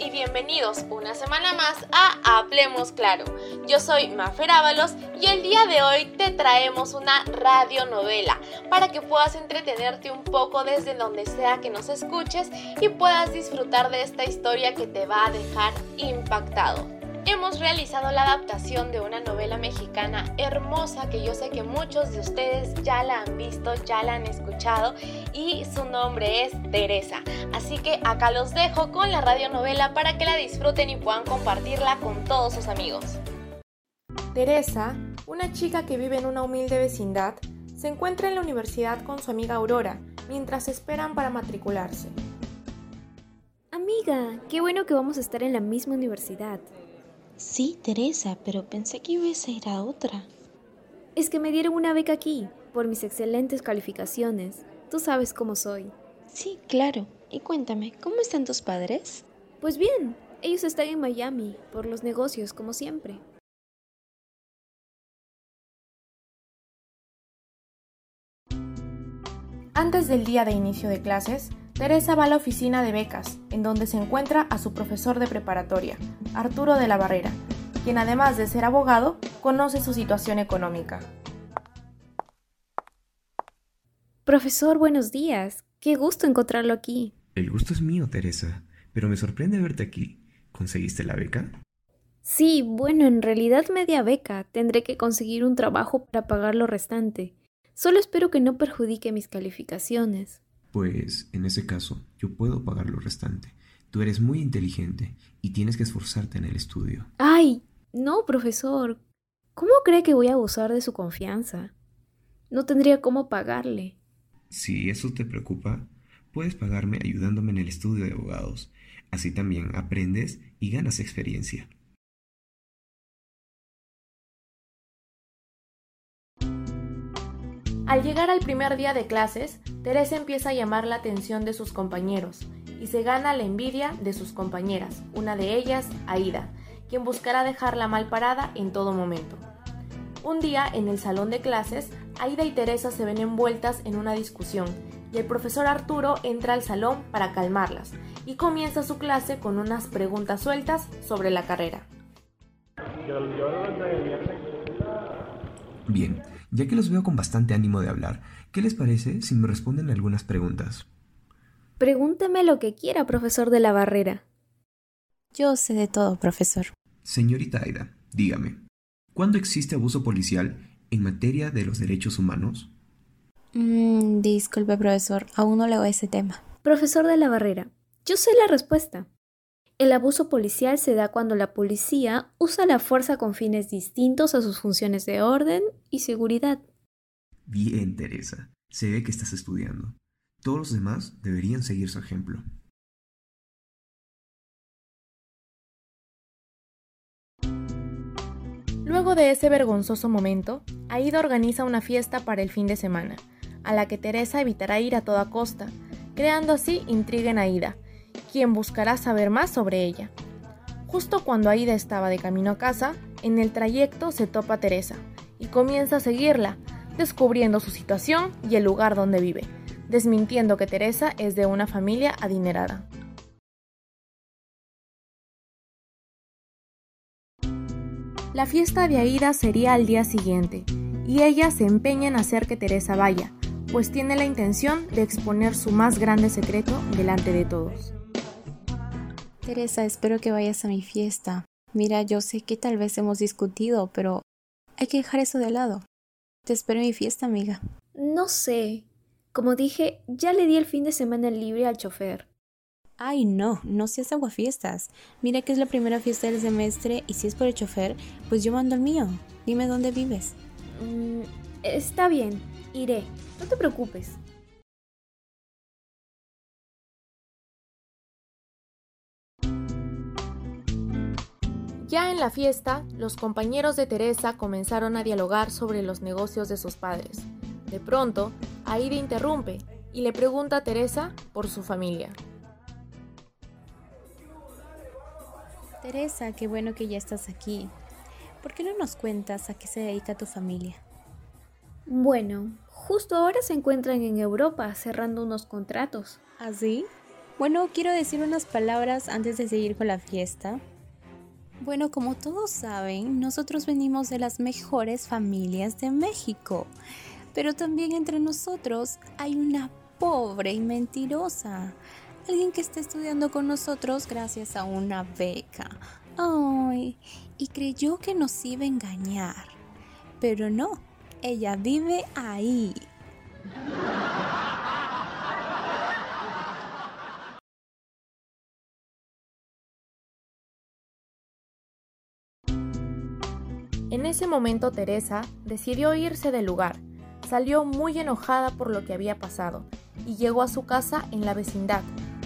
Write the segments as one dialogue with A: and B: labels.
A: y bienvenidos una semana más a Hablemos Claro. Yo soy Mafer Ábalos y el día de hoy te traemos una radionovela para que puedas entretenerte un poco desde donde sea que nos escuches y puedas disfrutar de esta historia que te va a dejar impactado hemos realizado la adaptación de una novela mexicana hermosa que yo sé que muchos de ustedes ya la han visto, ya la han escuchado y su nombre es Teresa. Así que acá los dejo con la radionovela para que la disfruten y puedan compartirla con todos sus amigos.
B: Teresa, una chica que vive en una humilde vecindad, se encuentra en la universidad con su amiga Aurora mientras esperan para matricularse.
C: Amiga, qué bueno que vamos a estar en la misma universidad.
D: Sí, Teresa, pero pensé que ibas a ir a otra.
C: Es que me dieron una beca aquí, por mis excelentes calificaciones. Tú sabes cómo soy.
D: Sí, claro. Y cuéntame, ¿cómo están tus padres?
C: Pues bien, ellos están en Miami, por los negocios, como siempre.
B: Antes del día de inicio de clases, Teresa va a la oficina de becas, en donde se encuentra a su profesor de preparatoria, Arturo de la Barrera, quien además de ser abogado, conoce su situación económica.
C: Profesor, buenos días. Qué gusto encontrarlo aquí.
E: El gusto es mío, Teresa, pero me sorprende verte aquí. ¿Conseguiste la beca?
C: Sí, bueno, en realidad media beca. Tendré que conseguir un trabajo para pagar lo restante. Solo espero que no perjudique mis calificaciones.
E: Pues, en ese caso, yo puedo pagar lo restante. Tú eres muy inteligente y tienes que esforzarte en el estudio.
C: ¡Ay! No, profesor. ¿Cómo cree que voy a abusar de su confianza? No tendría cómo pagarle.
E: Si eso te preocupa, puedes pagarme ayudándome en el estudio de abogados. Así también aprendes y ganas experiencia.
B: Al llegar al primer día de clases, Teresa empieza a llamar la atención de sus compañeros y se gana la envidia de sus compañeras, una de ellas, Aida, quien buscará dejarla mal parada en todo momento. Un día, en el salón de clases, Aida y Teresa se ven envueltas en una discusión y el profesor Arturo entra al salón para calmarlas y comienza su clase con unas preguntas sueltas sobre la carrera.
E: Bien, ya que los veo con bastante ánimo de hablar, ¿qué les parece si me responden algunas preguntas?
C: Pregúnteme lo que quiera, profesor de la barrera.
D: Yo sé de todo, profesor.
E: Señorita Aida, dígame, ¿cuándo existe abuso policial en materia de los derechos humanos?
D: Mm, disculpe, profesor, aún no leo ese tema.
C: Profesor de la barrera, yo sé la respuesta. El abuso policial se da cuando la policía usa la fuerza con fines distintos a sus funciones de orden y seguridad.
E: Bien, Teresa. Se ve que estás estudiando. Todos los demás deberían seguir su ejemplo.
B: Luego de ese vergonzoso momento, Aida organiza una fiesta para el fin de semana, a la que Teresa evitará ir a toda costa, creando así intriga en Aida, quien buscará saber más sobre ella. Justo cuando Aida estaba de camino a casa, en el trayecto se topa Teresa y comienza a seguirla, descubriendo su situación y el lugar donde vive, desmintiendo que Teresa es de una familia adinerada. La fiesta de Aida sería al día siguiente, y ella se empeña en hacer que Teresa vaya, pues tiene la intención de exponer su más grande secreto delante de todos.
D: Teresa, espero que vayas a mi fiesta. Mira, yo sé que tal vez hemos discutido, pero hay que dejar eso de lado. Te espero en mi fiesta, amiga.
C: No sé. Como dije, ya le di el fin de semana libre al chofer.
D: Ay, no, no seas aguafiestas. Mira que es la primera fiesta del semestre y si es por el chofer, pues yo mando el mío. Dime dónde vives.
C: Mm, está bien, iré. No te preocupes.
B: Ya en la fiesta, los compañeros de Teresa comenzaron a dialogar sobre los negocios de sus padres. De pronto, Aida interrumpe y le pregunta a Teresa por su familia.
D: Teresa, qué bueno que ya estás aquí. ¿Por qué no nos cuentas a qué se dedica tu familia?
C: Bueno, justo ahora se encuentran en Europa cerrando unos contratos.
D: ¿Así? Bueno, quiero decir unas palabras antes de seguir con la fiesta. Bueno, como todos saben, nosotros venimos de las mejores familias de México, pero también entre nosotros hay una pobre y mentirosa, alguien que está estudiando con nosotros gracias a una beca. Ay, y creyó que nos iba a engañar, pero no, ella vive ahí.
B: Ese momento Teresa decidió irse del lugar. Salió muy enojada por lo que había pasado y llegó a su casa en la vecindad,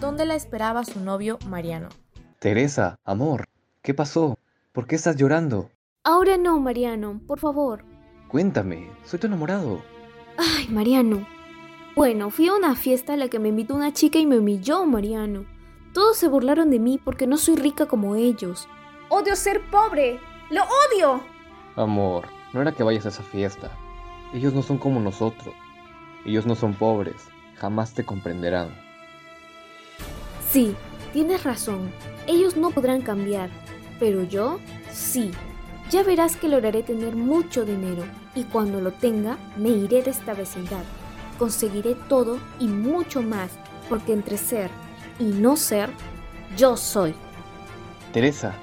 B: donde la esperaba su novio Mariano.
F: Teresa, amor, ¿qué pasó? ¿Por qué estás llorando?
C: Ahora no, Mariano, por favor.
F: Cuéntame, soy tu enamorado.
C: Ay, Mariano. Bueno, fui a una fiesta a la que me invitó una chica y me humilló, Mariano. Todos se burlaron de mí porque no soy rica como ellos. Odio ser pobre. ¡Lo odio!
F: Amor, no era que vayas a esa fiesta. Ellos no son como nosotros. Ellos no son pobres. Jamás te comprenderán.
C: Sí, tienes razón. Ellos no podrán cambiar. Pero yo, sí. Ya verás que lograré tener mucho dinero. Y cuando lo tenga, me iré de esta vecindad. Conseguiré todo y mucho más. Porque entre ser y no ser, yo soy.
F: Teresa,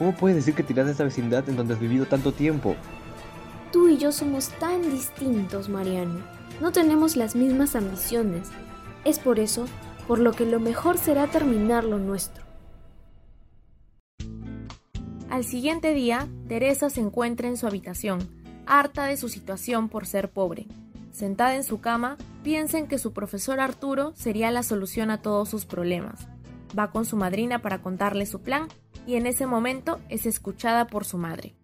F: ¿Cómo puedes decir que tiras de esa vecindad en donde has vivido tanto tiempo?
C: Tú y yo somos tan distintos, Mariano. No tenemos las mismas ambiciones. Es por eso por lo que lo mejor será terminar lo nuestro.
B: Al siguiente día, Teresa se encuentra en su habitación, harta de su situación por ser pobre. Sentada en su cama, piensa en que su profesor Arturo sería la solución a todos sus problemas. Va con su madrina para contarle su plan y en ese momento es escuchada por su madre.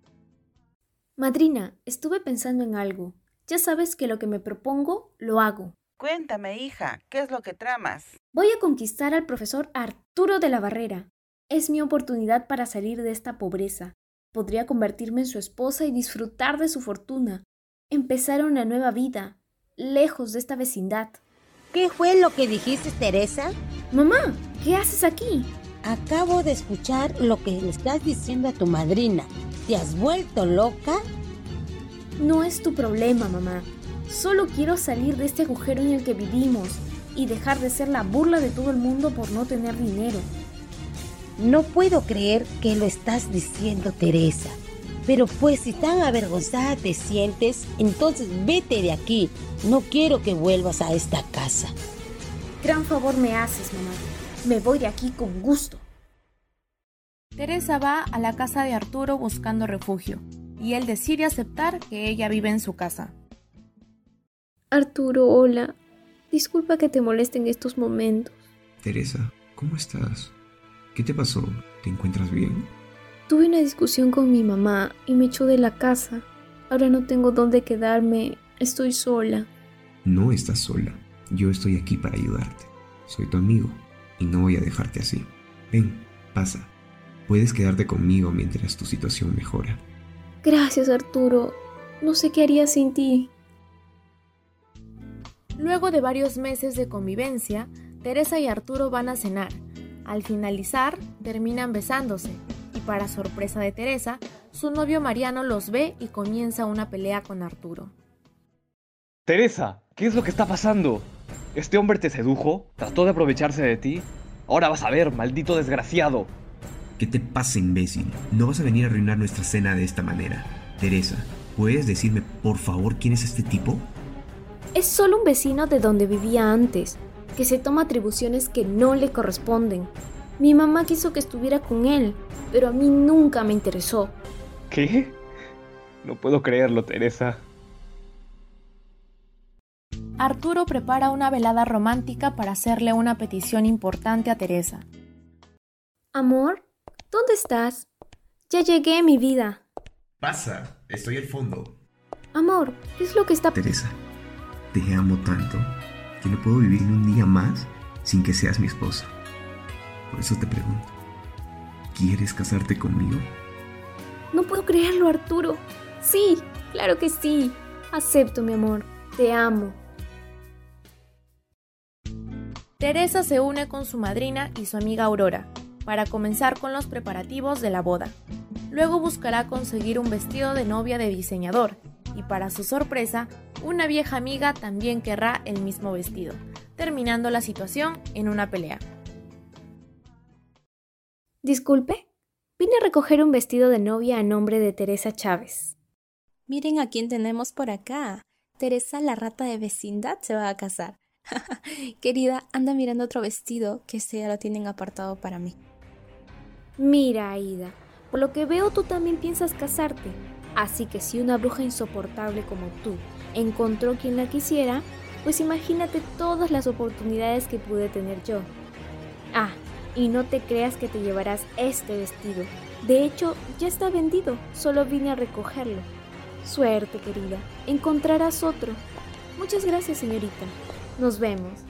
C: Madrina, estuve pensando en algo. Ya sabes que lo que me propongo, lo hago.
G: Cuéntame, hija, ¿qué es lo que tramas?
C: Voy a conquistar al profesor Arturo de la Barrera. Es mi oportunidad para salir de esta pobreza. Podría convertirme en su esposa y disfrutar de su fortuna. Empezar una nueva vida, lejos de esta vecindad.
H: ¿Qué fue lo que dijiste, Teresa?
C: Mamá, ¿qué haces aquí?
H: Acabo de escuchar lo que le estás diciendo a tu madrina. ¿Te has vuelto loca?
C: No es tu problema, mamá. Solo quiero salir de este agujero en el que vivimos y dejar de ser la burla de todo el mundo por no tener dinero.
H: No puedo creer que lo estás diciendo, Teresa. Pero pues si tan avergonzada te sientes, entonces vete de aquí. No quiero que vuelvas a esta casa.
C: Gran favor me haces, mamá. Me voy de aquí con gusto.
B: Teresa va a la casa de Arturo buscando refugio, y él decide aceptar que ella vive en su casa.
C: Arturo, hola. Disculpa que te moleste en estos momentos.
E: Teresa, ¿cómo estás? ¿Qué te pasó? ¿Te encuentras bien?
C: Tuve una discusión con mi mamá y me echó de la casa. Ahora no tengo dónde quedarme. Estoy sola.
E: No estás sola. Yo estoy aquí para ayudarte. Soy tu amigo y no voy a dejarte así. Ven, pasa. Puedes quedarte conmigo mientras tu situación mejora.
C: Gracias, Arturo. No sé qué haría sin ti.
B: Luego de varios meses de convivencia, Teresa y Arturo van a cenar. Al finalizar, terminan besándose, y para sorpresa de Teresa, su novio Mariano los ve y comienza una pelea con Arturo.
F: Teresa, ¿qué es lo que está pasando? ¿Este hombre te sedujo? ¿Trató de aprovecharse de ti? Ahora vas a ver, maldito desgraciado.
E: ¿Qué te pasa, imbécil? No vas a venir a arruinar nuestra cena de esta manera. Teresa, ¿puedes decirme por favor quién es este tipo?
C: Es solo un vecino de donde vivía antes, que se toma atribuciones que no le corresponden. Mi mamá quiso que estuviera con él, pero a mí nunca me interesó.
F: ¿Qué? No puedo creerlo, Teresa.
B: Arturo prepara una velada romántica para hacerle una petición importante a Teresa.
C: Amor, ¿dónde estás? Ya llegué, mi vida.
E: Pasa, estoy al fondo.
C: Amor, ¿qué es lo que está...
E: Teresa, te amo tanto que no puedo vivir ni un día más sin que seas mi esposa. Por eso te pregunto, ¿quieres casarte conmigo?
C: No puedo creerlo, Arturo. Sí, claro que sí. Acepto, mi amor. Te amo.
B: Teresa se une con su madrina y su amiga Aurora para comenzar con los preparativos de la boda. Luego buscará conseguir un vestido de novia de diseñador y para su sorpresa, una vieja amiga también querrá el mismo vestido, terminando la situación en una pelea.
C: Disculpe, vine a recoger un vestido de novia a nombre de Teresa Chávez.
D: Miren a quién tenemos por acá. Teresa, la rata de vecindad, se va a casar. Querida, anda mirando otro vestido que este ya lo tienen apartado para mí.
C: Mira, Aida, por lo que veo tú también piensas casarte. Así que si una bruja insoportable como tú encontró quien la quisiera, pues imagínate todas las oportunidades que pude tener yo. Ah, y no te creas que te llevarás este vestido. De hecho, ya está vendido, solo vine a recogerlo. Suerte, querida, encontrarás otro. Muchas gracias, señorita. Nos vemos.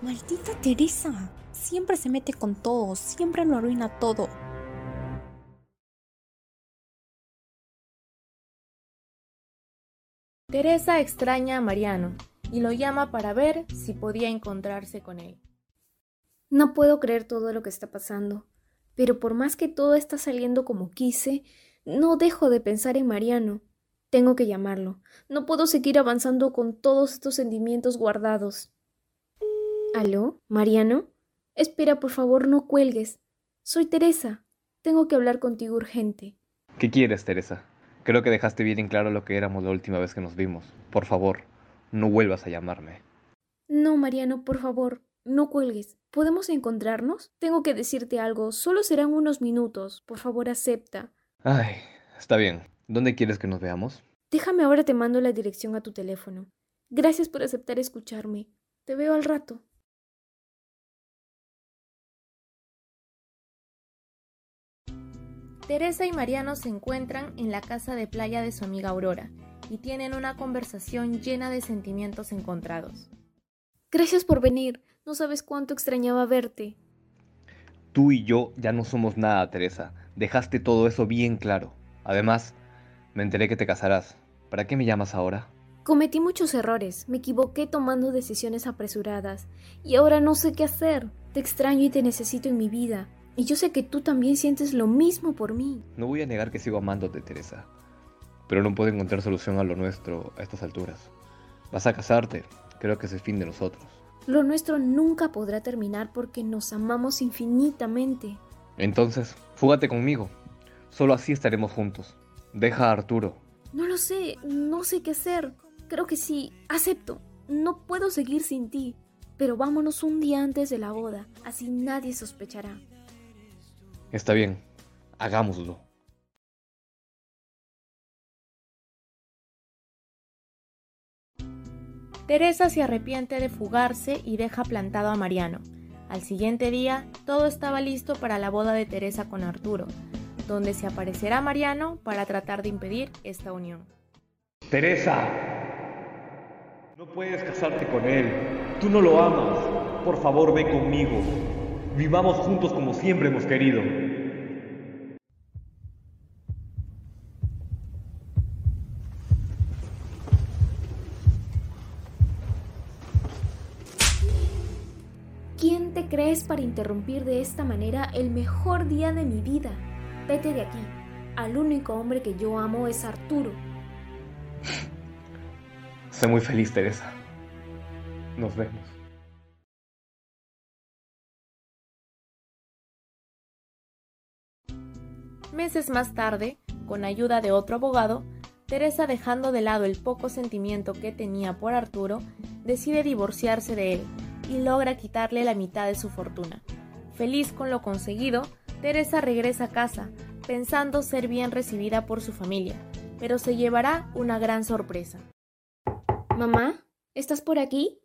D: Maldita Teresa. Siempre se mete con todo, siempre lo arruina todo.
B: Teresa extraña a Mariano y lo llama para ver si podía encontrarse con él.
C: No puedo creer todo lo que está pasando, pero por más que todo está saliendo como quise, no dejo de pensar en Mariano. Tengo que llamarlo. No puedo seguir avanzando con todos estos sentimientos guardados. ¿Aló? ¿Mariano? Espera, por favor, no cuelgues. Soy Teresa. Tengo que hablar contigo urgente.
F: ¿Qué quieres, Teresa? Creo que dejaste bien en claro lo que éramos la última vez que nos vimos. Por favor, no vuelvas a llamarme.
C: No, Mariano, por favor, no cuelgues. ¿Podemos encontrarnos? Tengo que decirte algo. Solo serán unos minutos. Por favor, acepta.
F: Ay, está bien. ¿Dónde quieres que nos veamos?
C: Déjame ahora te mando la dirección a tu teléfono. Gracias por aceptar escucharme. Te veo al rato.
B: Teresa y Mariano se encuentran en la casa de playa de su amiga Aurora y tienen una conversación llena de sentimientos encontrados.
C: Gracias por venir. No sabes cuánto extrañaba verte.
F: Tú y yo ya no somos nada, Teresa. Dejaste todo eso bien claro. Además, me enteré que te casarás. ¿Para qué me llamas ahora?
C: Cometí muchos errores, me equivoqué tomando decisiones apresuradas, y ahora no sé qué hacer. Te extraño y te necesito en mi vida, y yo sé que tú también sientes lo mismo por mí.
F: No voy a negar que sigo amándote, Teresa, pero no puedo encontrar solución a lo nuestro a estas alturas. Vas a casarte, creo que es el fin de nosotros.
C: Lo nuestro nunca podrá terminar porque nos amamos infinitamente.
F: Entonces, fúgate conmigo. Solo así estaremos juntos. Deja a Arturo.
C: No lo sé, no sé qué hacer. Creo que sí, acepto. No puedo seguir sin ti. Pero vámonos un día antes de la boda, así nadie sospechará.
F: Está bien, hagámoslo.
B: Teresa se arrepiente de fugarse y deja plantado a Mariano. Al siguiente día, todo estaba listo para la boda de Teresa con Arturo, donde se aparecerá Mariano para tratar de impedir esta unión.
F: Teresa, no puedes casarte con él. Tú no lo amas. Por favor, ven conmigo. Vivamos juntos como siempre hemos querido.
C: ¿Quién te crees para interrumpir de esta manera el mejor día de mi vida? Vete de aquí. Al único hombre que yo amo es Arturo.
F: Sé muy feliz, Teresa. Nos vemos.
B: Meses más tarde, con ayuda de otro abogado, Teresa, dejando de lado el poco sentimiento que tenía por Arturo, decide divorciarse de él y logra quitarle la mitad de su fortuna. Feliz con lo conseguido, Teresa regresa a casa, pensando ser bien recibida por su familia, pero se llevará una gran sorpresa.
C: Mamá, ¿estás por aquí?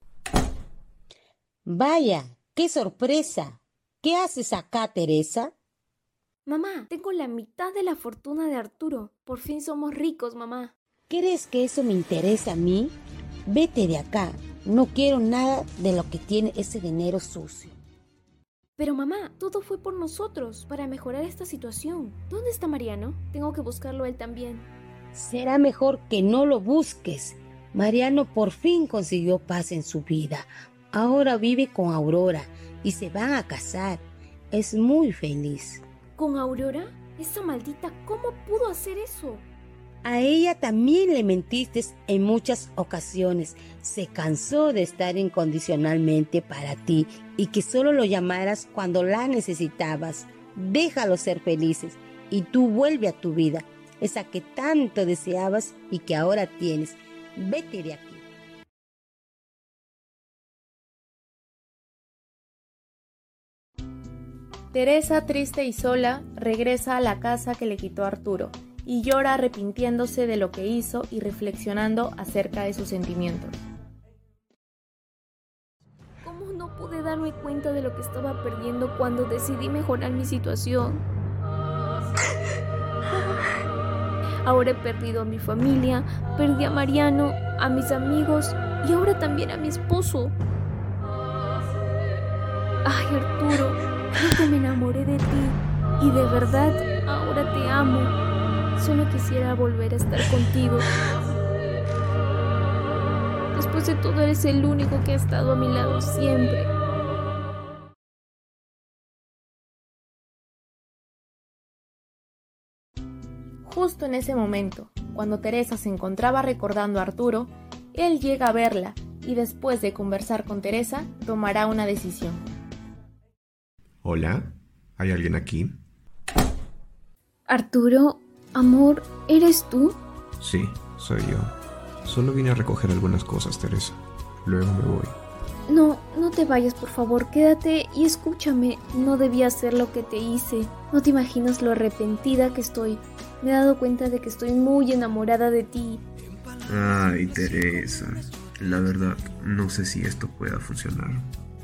H: Vaya, qué sorpresa. ¿Qué haces acá, Teresa?
C: Mamá, tengo la mitad de la fortuna de Arturo. Por fin somos ricos, mamá.
H: ¿Crees que eso me interesa a mí? Vete de acá. No quiero nada de lo que tiene ese dinero sucio.
C: Pero mamá, todo fue por nosotros, para mejorar esta situación. ¿Dónde está Mariano? Tengo que buscarlo él también.
H: Será mejor que no lo busques. Mariano por fin consiguió paz en su vida. Ahora vive con Aurora y se van a casar. Es muy feliz.
C: ¿Con Aurora? Esa maldita, ¿cómo pudo hacer eso?
H: A ella también le mentiste en muchas ocasiones. Se cansó de estar incondicionalmente para ti y que solo lo llamaras cuando la necesitabas. Déjalo ser felices y tú vuelve a tu vida, esa que tanto deseabas y que ahora tienes. Vete de aquí.
B: Teresa, triste y sola, regresa a la casa que le quitó Arturo y llora arrepintiéndose de lo que hizo y reflexionando acerca de sus sentimientos.
C: ¿Cómo no pude darme cuenta de lo que estaba perdiendo cuando decidí mejorar mi situación? Ahora he perdido a mi familia, perdí a Mariano, a mis amigos y ahora también a mi esposo. Ay, Arturo, que me enamoré de ti y de verdad ahora te amo. Solo quisiera volver a estar contigo. Después de todo eres el único que ha estado a mi lado siempre.
B: Justo en ese momento, cuando Teresa se encontraba recordando a Arturo, él llega a verla y después de conversar con Teresa, tomará una decisión.
E: Hola, ¿hay alguien aquí?
C: Arturo, amor, ¿eres tú?
E: Sí, soy yo. Solo vine a recoger algunas cosas, Teresa. Luego me voy.
C: No, no te vayas, por favor, quédate y escúchame. No debía hacer lo que te hice. No te imaginas lo arrepentida que estoy. Me he dado cuenta de que estoy muy enamorada de ti.
E: Ay, Teresa. La verdad, no sé si esto pueda funcionar.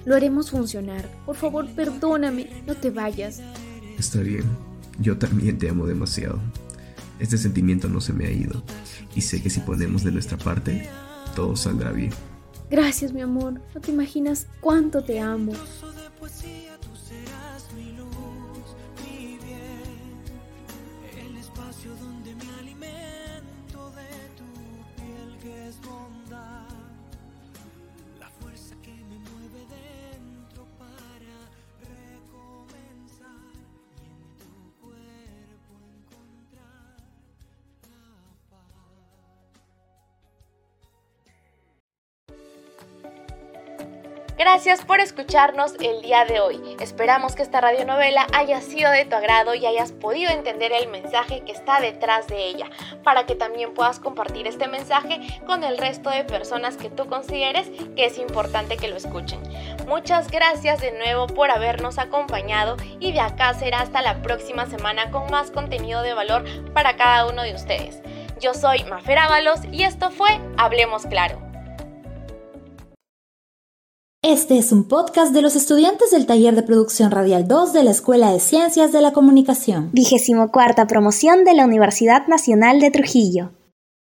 C: Lo haremos funcionar. Por favor, perdóname. No te vayas.
E: Está bien. Yo también te amo demasiado. Este sentimiento no se me ha ido. Y sé que si ponemos de nuestra parte, todo saldrá bien.
C: Gracias, mi amor. No te imaginas cuánto te amo.
A: Gracias por escucharnos el día de hoy. Esperamos que esta radionovela haya sido de tu agrado y hayas podido entender el mensaje que está detrás de ella, para que también puedas compartir este mensaje con el resto de personas que tú consideres que es importante que lo escuchen. Muchas gracias de nuevo por habernos acompañado y de acá será hasta la próxima semana con más contenido de valor para cada uno de ustedes. Yo soy Mafer Ábalos y esto fue Hablemos Claro.
I: Este es un podcast de los estudiantes del Taller de Producción Radial 2 de la Escuela de Ciencias de la Comunicación.
J: Vigésimo cuarta promoción de la Universidad Nacional de Trujillo.